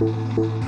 嗯嗯嗯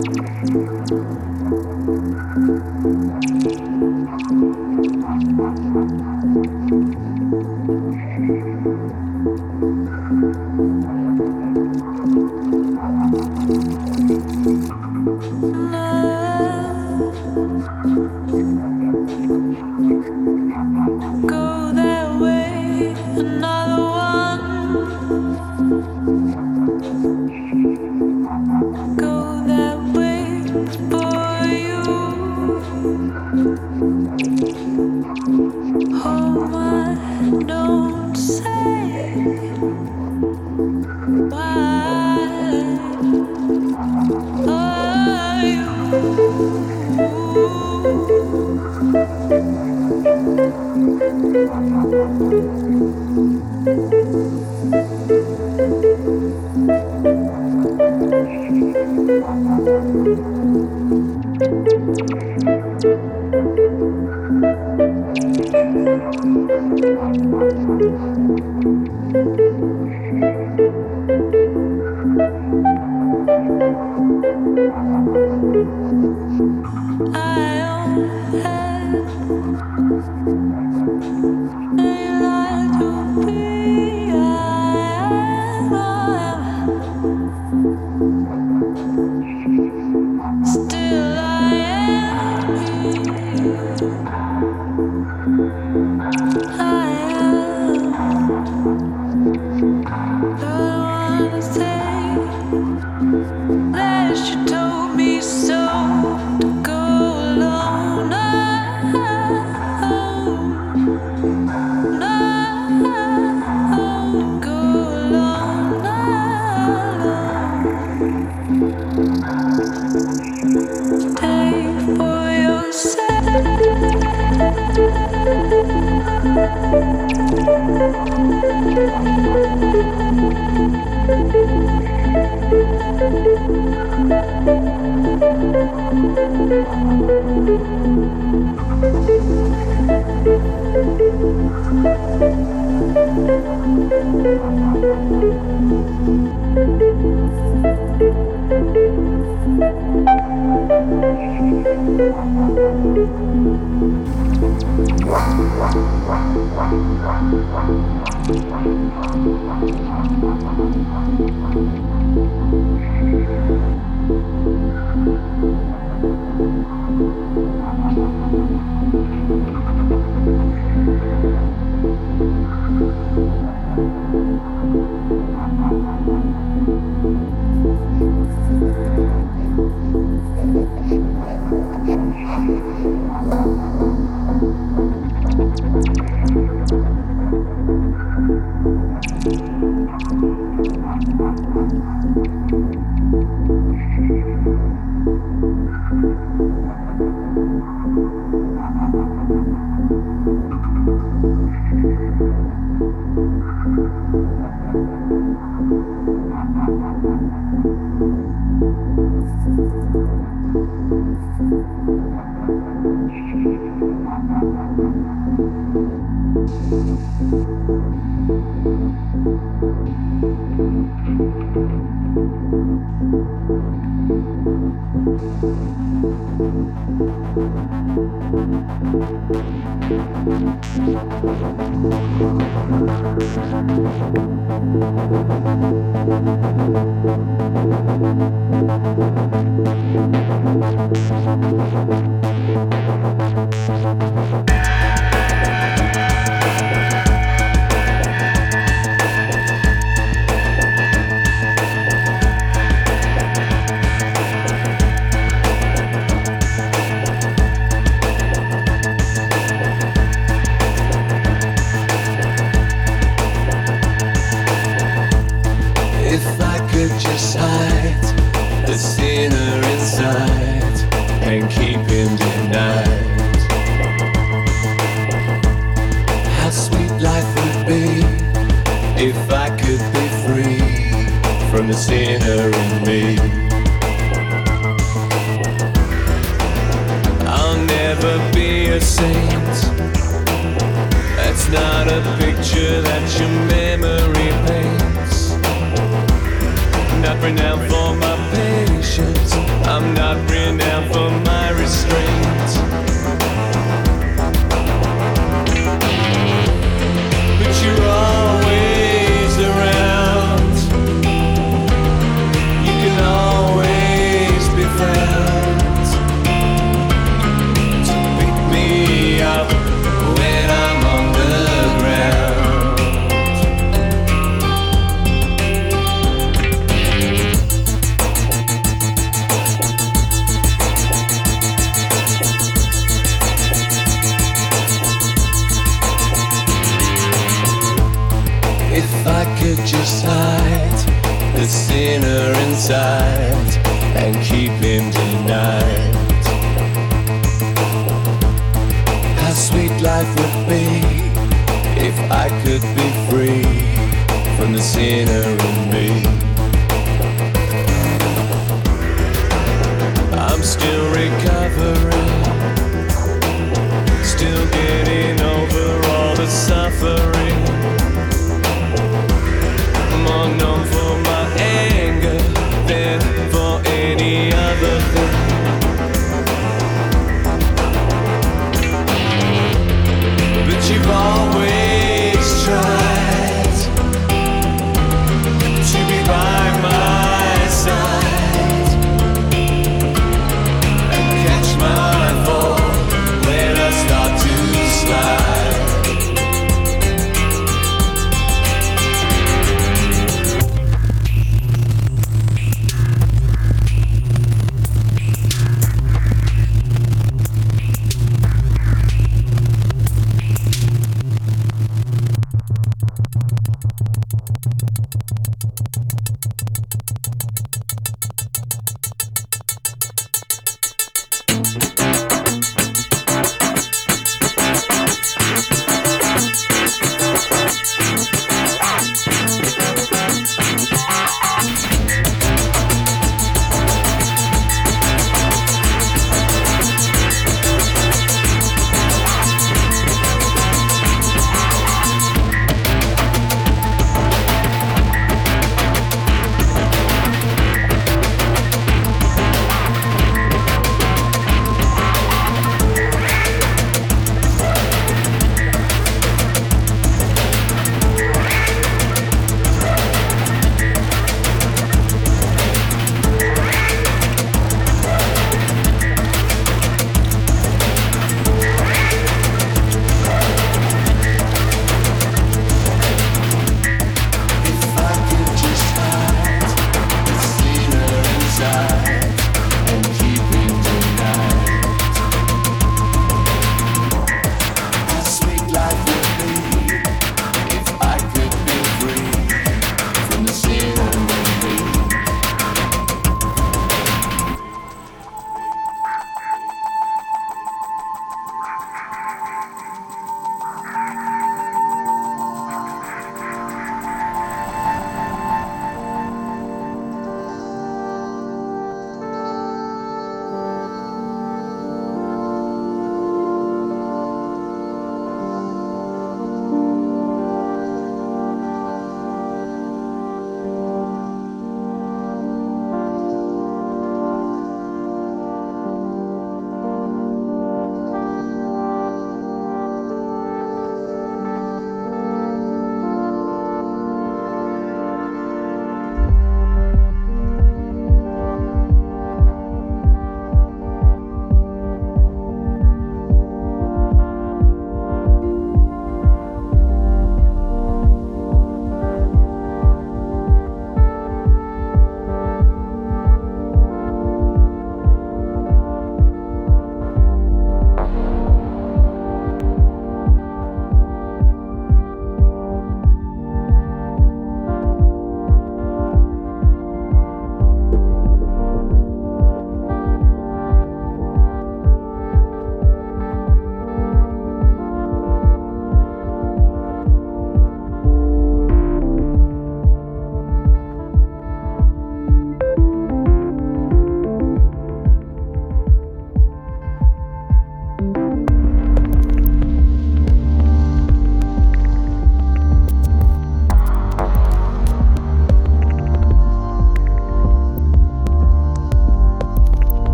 tonight.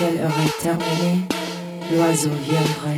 Lorsqu'elle aurait terminé, l'oiseau viendrait,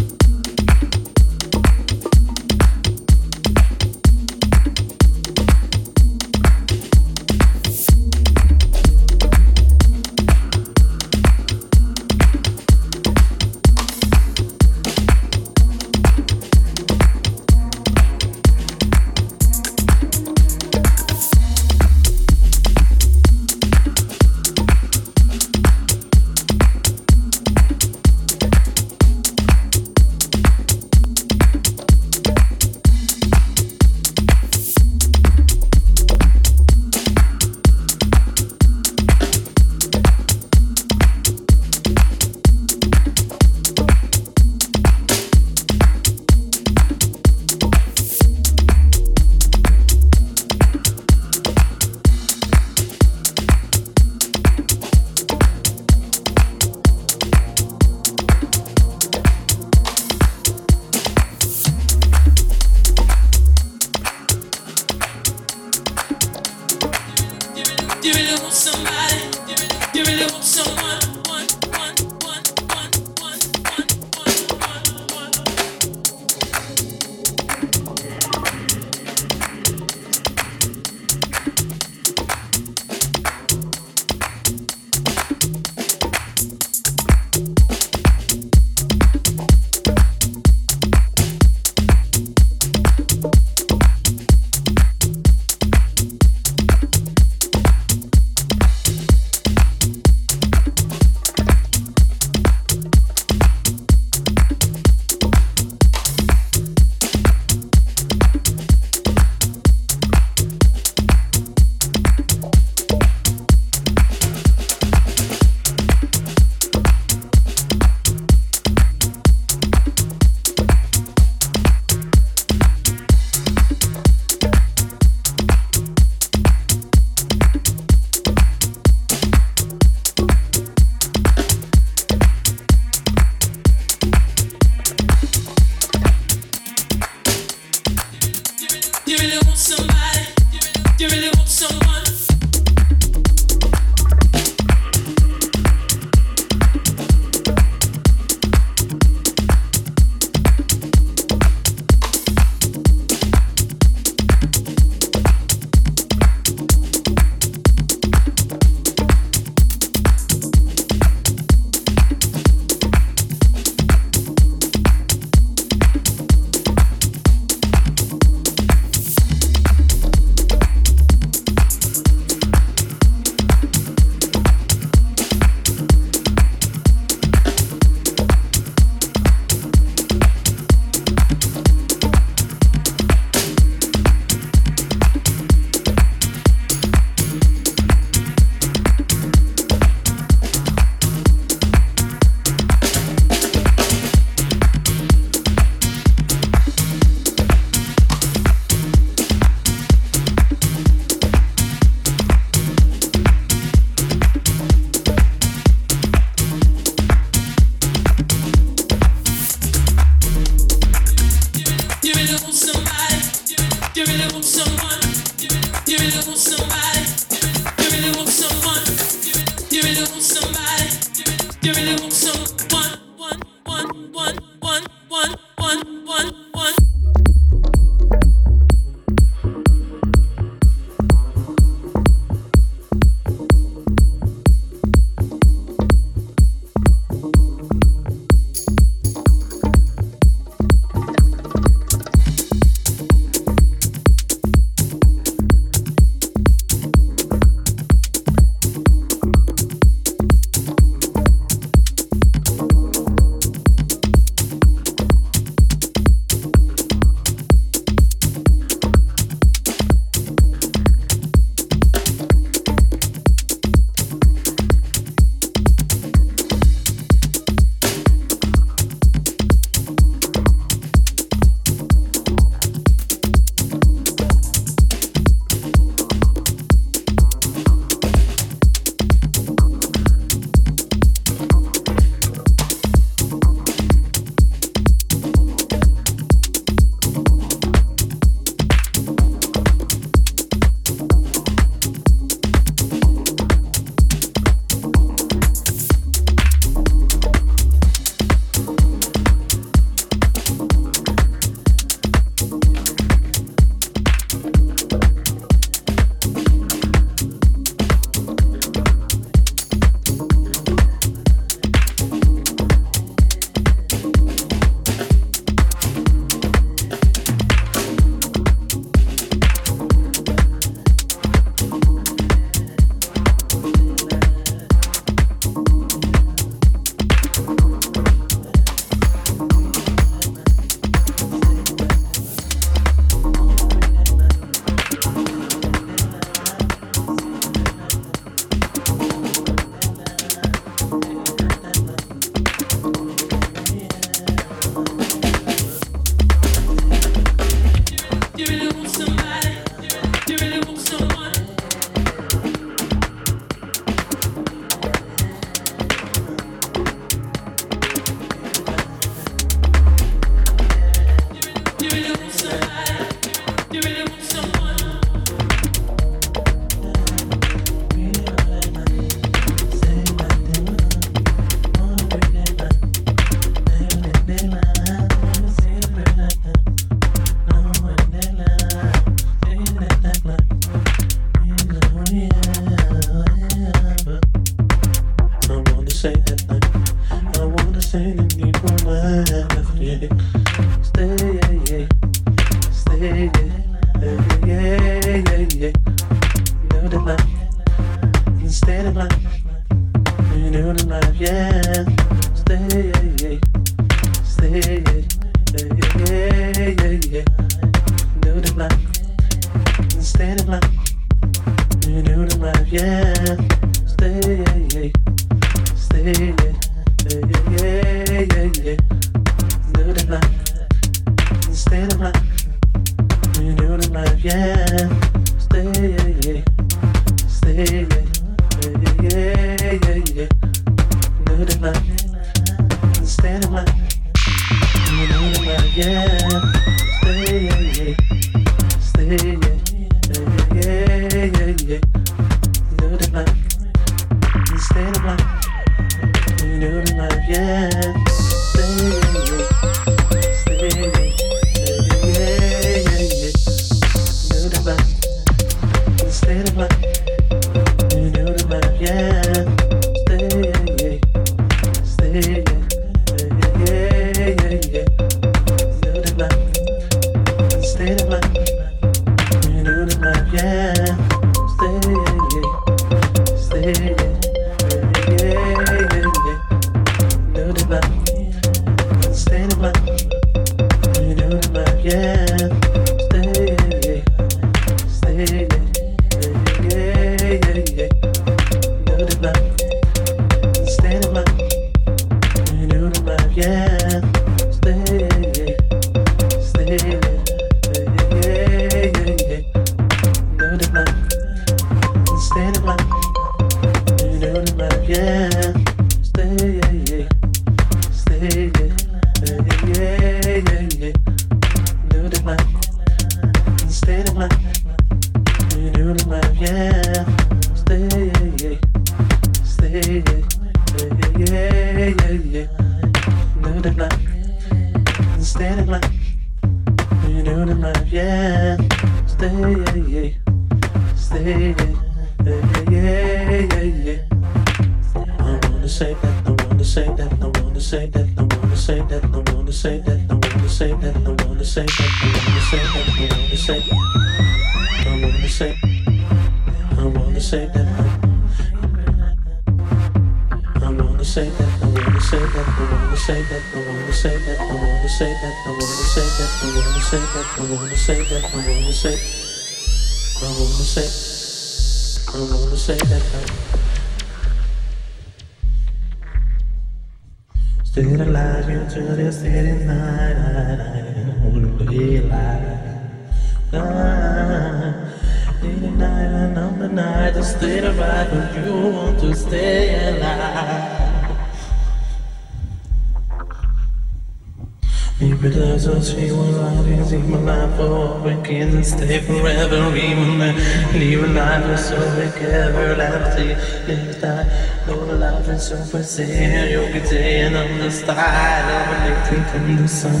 dancing.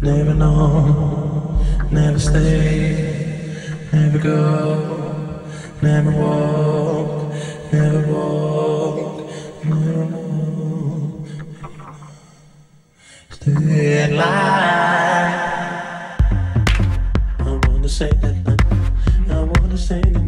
Never know, never stay, never go, never walk, never walk, never know. Stay alive. I wanna say that. I wanna say that.